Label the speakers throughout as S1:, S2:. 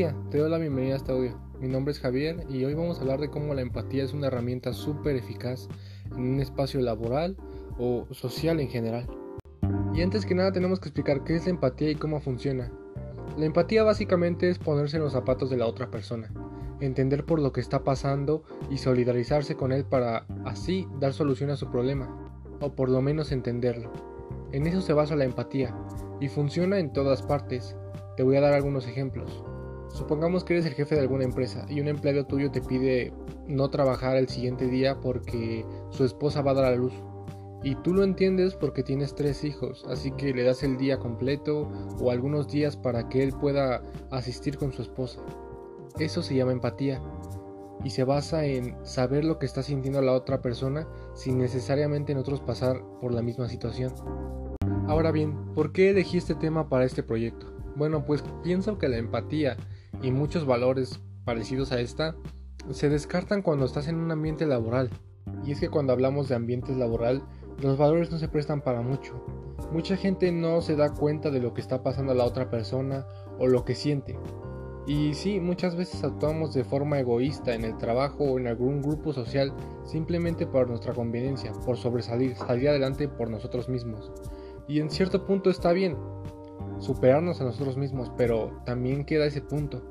S1: día, te doy la bienvenida a este audio. Mi nombre es Javier y hoy vamos a hablar de cómo la empatía es una herramienta súper eficaz en un espacio laboral o social en general. Y antes que nada tenemos que explicar qué es la empatía y cómo funciona. La empatía básicamente es ponerse en los zapatos de la otra persona, entender por lo que está pasando y solidarizarse con él para así dar solución a su problema, o por lo menos entenderlo. En eso se basa la empatía, y funciona en todas partes. Te voy a dar algunos ejemplos. Supongamos que eres el jefe de alguna empresa y un empleado tuyo te pide no trabajar el siguiente día porque su esposa va a dar a luz. Y tú lo entiendes porque tienes tres hijos, así que le das el día completo o algunos días para que él pueda asistir con su esposa. Eso se llama empatía y se basa en saber lo que está sintiendo la otra persona sin necesariamente nosotros pasar por la misma situación. Ahora bien, ¿por qué elegí este tema para este proyecto? Bueno, pues pienso que la empatía y muchos valores parecidos a esta se descartan cuando estás en un ambiente laboral. Y es que cuando hablamos de ambientes laboral, los valores no se prestan para mucho. Mucha gente no se da cuenta de lo que está pasando a la otra persona o lo que siente. Y sí, muchas veces actuamos de forma egoísta en el trabajo o en algún grupo social simplemente por nuestra conveniencia, por sobresalir, salir adelante por nosotros mismos. Y en cierto punto está bien superarnos a nosotros mismos, pero también queda ese punto.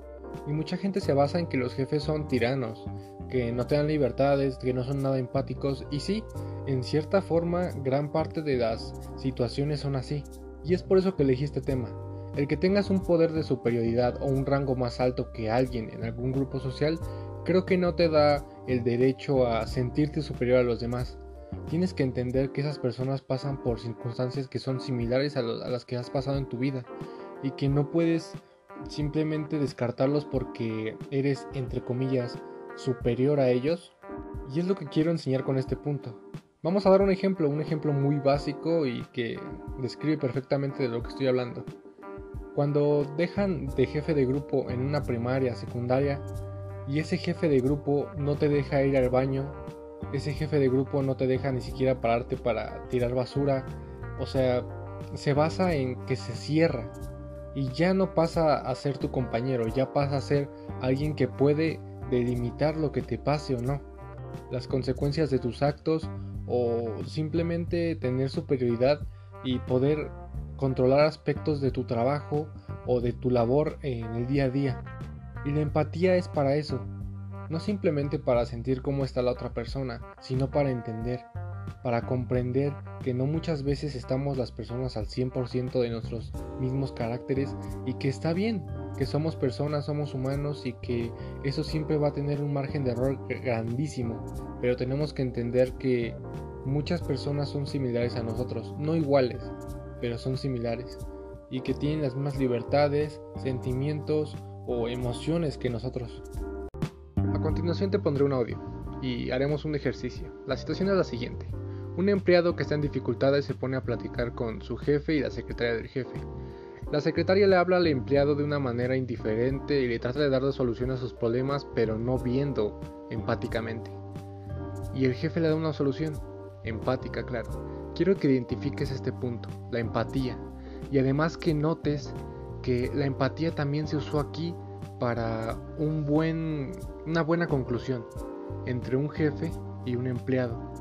S1: Y mucha gente se basa en que los jefes son tiranos, que no te dan libertades, que no son nada empáticos. Y sí, en cierta forma, gran parte de las situaciones son así. Y es por eso que elegí este tema. El que tengas un poder de superioridad o un rango más alto que alguien en algún grupo social, creo que no te da el derecho a sentirte superior a los demás. Tienes que entender que esas personas pasan por circunstancias que son similares a, las que has pasado en tu vida y que no puedes simplemente descartarlos porque eres, entre comillas, superior a ellos. Y es lo que quiero enseñar con este punto. Vamos a dar un ejemplo, un ejemplo muy básico y que describe perfectamente de lo que estoy hablando. Cuando dejan de jefe de grupo en una primaria, secundaria, y ese jefe de grupo no te deja ir al baño ese jefe de grupo no te deja ni siquiera pararte para tirar basura. O sea, se basa en que se cierra y ya no pasa a ser tu compañero, ya pasa a ser alguien que puede delimitar lo que te pase o no, las consecuencias de tus actos o simplemente tener superioridad y poder controlar aspectos de tu trabajo o de tu labor en el día a día. Y la empatía es para eso, no simplemente para sentir cómo está la otra persona, sino para entender, para comprender que no muchas veces estamos las personas al 100% de nuestros mismos caracteres y que está bien, que somos personas, somos humanos y que eso siempre va a tener un margen de error grandísimo, pero tenemos que entender que muchas personas son similares a nosotros, no iguales, pero son similares y que tienen las mismas libertades, sentimientos o emociones que nosotros. Continuación te pondré un audio y haremos un ejercicio. La situación es la siguiente. Un empleado que está en dificultades se pone a platicar con su jefe y la secretaria del jefe. La secretaria le habla al empleado de una manera indiferente y le trata de dar solución a sus problemas, pero no viendo empáticamente. Y el jefe le da una solución, empática, claro. Quiero que identifiques este punto, la empatía, y además que notes que la empatía también se usó aquí para un buen, una buena conclusión entre un jefe y un empleado.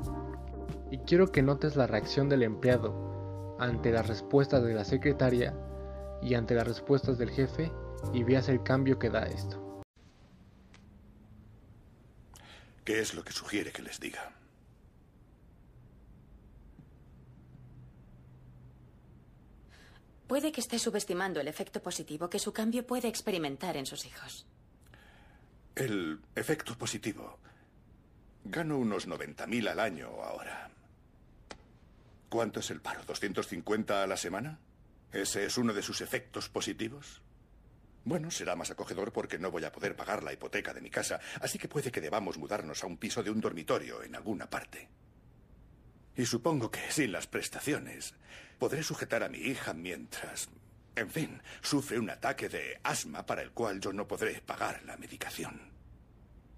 S1: Y quiero que notes la reacción del empleado ante las respuestas de la secretaria y ante las respuestas del jefe y veas el cambio que da esto.
S2: ¿Qué es lo que sugiere que les diga?
S3: Puede que esté subestimando el efecto positivo que su cambio puede experimentar en sus hijos.
S2: El efecto positivo. Gano unos 90.000 al año ahora. ¿Cuánto es el paro? ¿250 a la semana? ¿Ese es uno de sus efectos positivos? Bueno, será más acogedor porque no voy a poder pagar la hipoteca de mi casa, así que puede que debamos mudarnos a un piso de un dormitorio en alguna parte. Y supongo que sin las prestaciones podré sujetar a mi hija mientras, en fin, sufre un ataque de asma para el cual yo no podré pagar la medicación.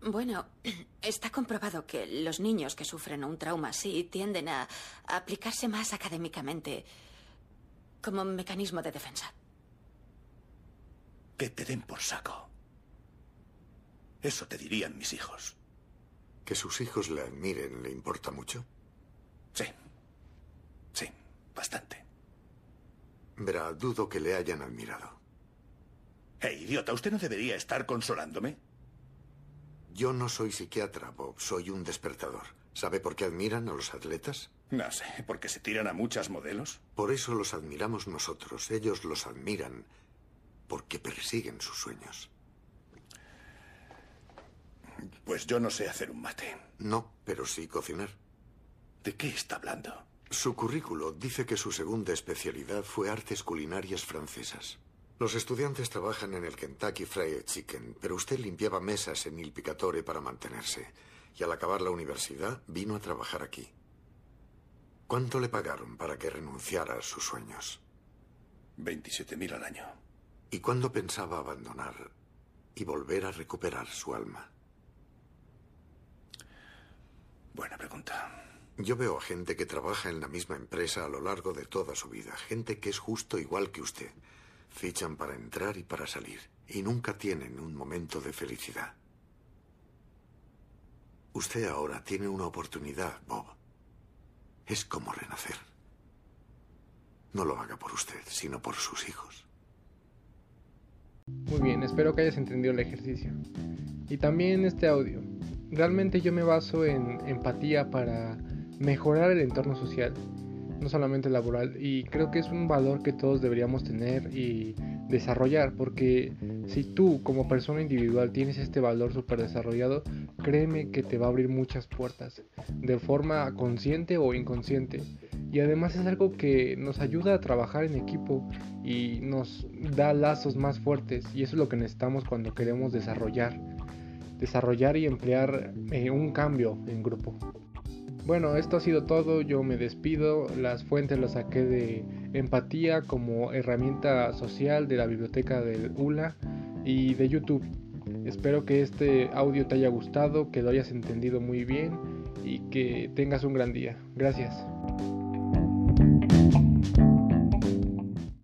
S3: Bueno, está comprobado que los niños que sufren un trauma así tienden a, aplicarse más académicamente como mecanismo de defensa.
S2: Que te den por saco. Eso te dirían mis hijos.
S4: ¿Que sus hijos le admiren le importa mucho?
S2: Sí. Sí, bastante.
S4: Verá, dudo que le hayan admirado.
S2: Hey, idiota, ¿usted no debería estar consolándome?
S4: Yo no soy psiquiatra, Bob. Soy un despertador. ¿Sabe por qué admiran a los atletas?
S2: No sé, ¿porque se tiran a muchas modelos?
S4: Por eso los admiramos nosotros. Ellos los admiran porque persiguen sus sueños.
S2: Pues yo no sé hacer un mate.
S4: No, pero sí cocinar.
S2: ¿De qué está hablando?
S4: Su currículo dice que su segunda especialidad fue artes culinarias francesas. Los estudiantes trabajan en el Kentucky Fried Chicken, pero usted limpiaba mesas en Il Picatore para mantenerse. Y al acabar la universidad vino a trabajar aquí. ¿Cuánto le pagaron para que renunciara a sus sueños?
S2: 27.000 al año.
S4: ¿Y cuándo pensaba abandonar y volver a recuperar su alma?
S2: Buena pregunta.
S4: Yo veo a gente que trabaja en la misma empresa a lo largo de toda su vida, gente que es justo igual que usted. Fichan para entrar y para salir, y nunca tienen un momento de felicidad. Usted ahora tiene una oportunidad, Bob. Es como renacer. No lo haga por usted, sino por sus hijos.
S1: Muy bien, espero que hayas entendido el ejercicio. Y también este audio. Realmente yo me baso en empatía para mejorar el entorno social, no solamente laboral, y creo que es un valor que todos deberíamos tener y desarrollar, porque si tú como persona individual tienes este valor súper desarrollado, créeme que te va a abrir muchas puertas, de forma consciente o inconsciente. Y además es algo que nos ayuda a trabajar en equipo y nos da lazos más fuertes, y eso es lo que necesitamos cuando queremos desarrollar, desarrollar y emplear eh, un cambio en grupo. Bueno, esto ha sido todo, yo me despido, las fuentes las saqué de empatía como herramienta social de la biblioteca del ULA y de YouTube. Espero que este audio te haya gustado, que lo hayas entendido muy bien y que tengas un gran día. Gracias.